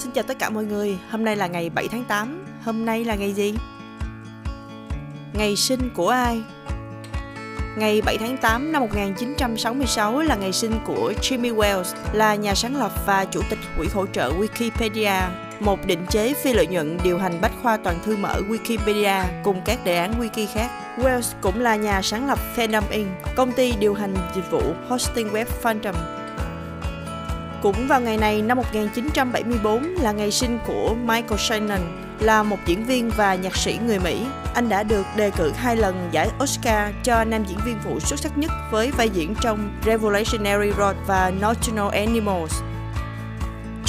Xin chào tất cả mọi người, hôm nay là ngày 7 tháng 8 Hôm nay là ngày gì? Ngày sinh của ai? Ngày 7 tháng 8 năm 1966 là ngày sinh của Jimmy Wales, là nhà sáng lập và chủ tịch quỹ hỗ trợ Wikipedia, một định chế phi lợi nhuận điều hành bách khoa toàn thư mở Wikipedia cùng các đề án wiki khác. Wales cũng là nhà sáng lập Fandom Inc., công ty điều hành dịch vụ hosting web Fandom. Cũng vào ngày này năm 1974 là ngày sinh của Michael Shannon, là một diễn viên và nhạc sĩ người Mỹ. Anh đã được đề cử hai lần giải Oscar cho nam diễn viên phụ xuất sắc nhất với vai diễn trong Revolutionary Road và Nocturnal Animals.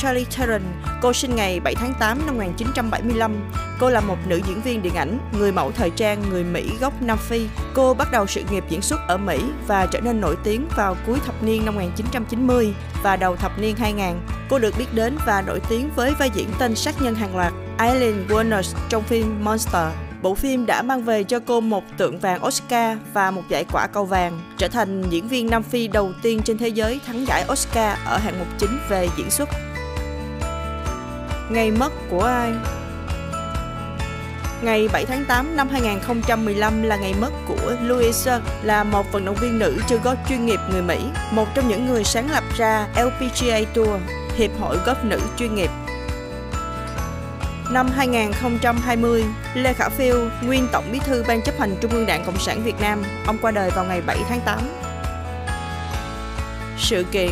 Charlie Theron, cô sinh ngày 7 tháng 8 năm 1975. Cô là một nữ diễn viên điện ảnh, người mẫu thời trang người Mỹ gốc Nam Phi. Cô bắt đầu sự nghiệp diễn xuất ở Mỹ và trở nên nổi tiếng vào cuối thập niên năm 1990 và đầu thập niên 2000. Cô được biết đến và nổi tiếng với vai diễn tên sát nhân hàng loạt Eileen Wuornos trong phim Monster. Bộ phim đã mang về cho cô một tượng vàng Oscar và một giải quả cầu vàng, trở thành diễn viên Nam Phi đầu tiên trên thế giới thắng giải Oscar ở hạng mục chính về diễn xuất. Ngày mất của ai? Ngày 7 tháng 8 năm 2015 là ngày mất của Louisa, là một vận động viên nữ chơi golf chuyên nghiệp người Mỹ, một trong những người sáng lập ra LPGA Tour, Hiệp hội golf nữ chuyên nghiệp. Năm 2020, Lê Khả Phiêu, nguyên Tổng Bí thư Ban chấp hành Trung ương Đảng Cộng sản Việt Nam, ông qua đời vào ngày 7 tháng 8. Sự kiện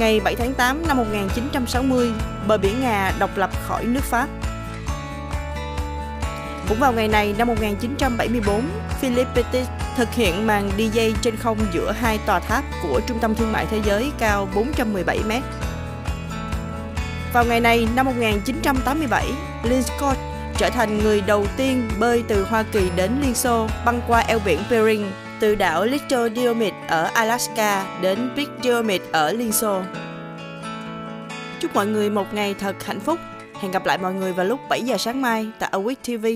Ngày 7 tháng 8 năm 1960, bờ biển Nga độc lập khỏi nước Pháp. Cũng vào ngày này năm 1974, Philip Petit thực hiện màn DJ trên không giữa hai tòa tháp của Trung tâm Thương mại Thế giới cao 417 mét. Vào ngày này năm 1987, Lynn Scott trở thành người đầu tiên bơi từ Hoa Kỳ đến Liên Xô băng qua eo biển Bering từ đảo Little Diomede ở Alaska đến Big Diomede ở Liên Xô. Chúc mọi người một ngày thật hạnh phúc. Hẹn gặp lại mọi người vào lúc 7 giờ sáng mai tại Awake TV.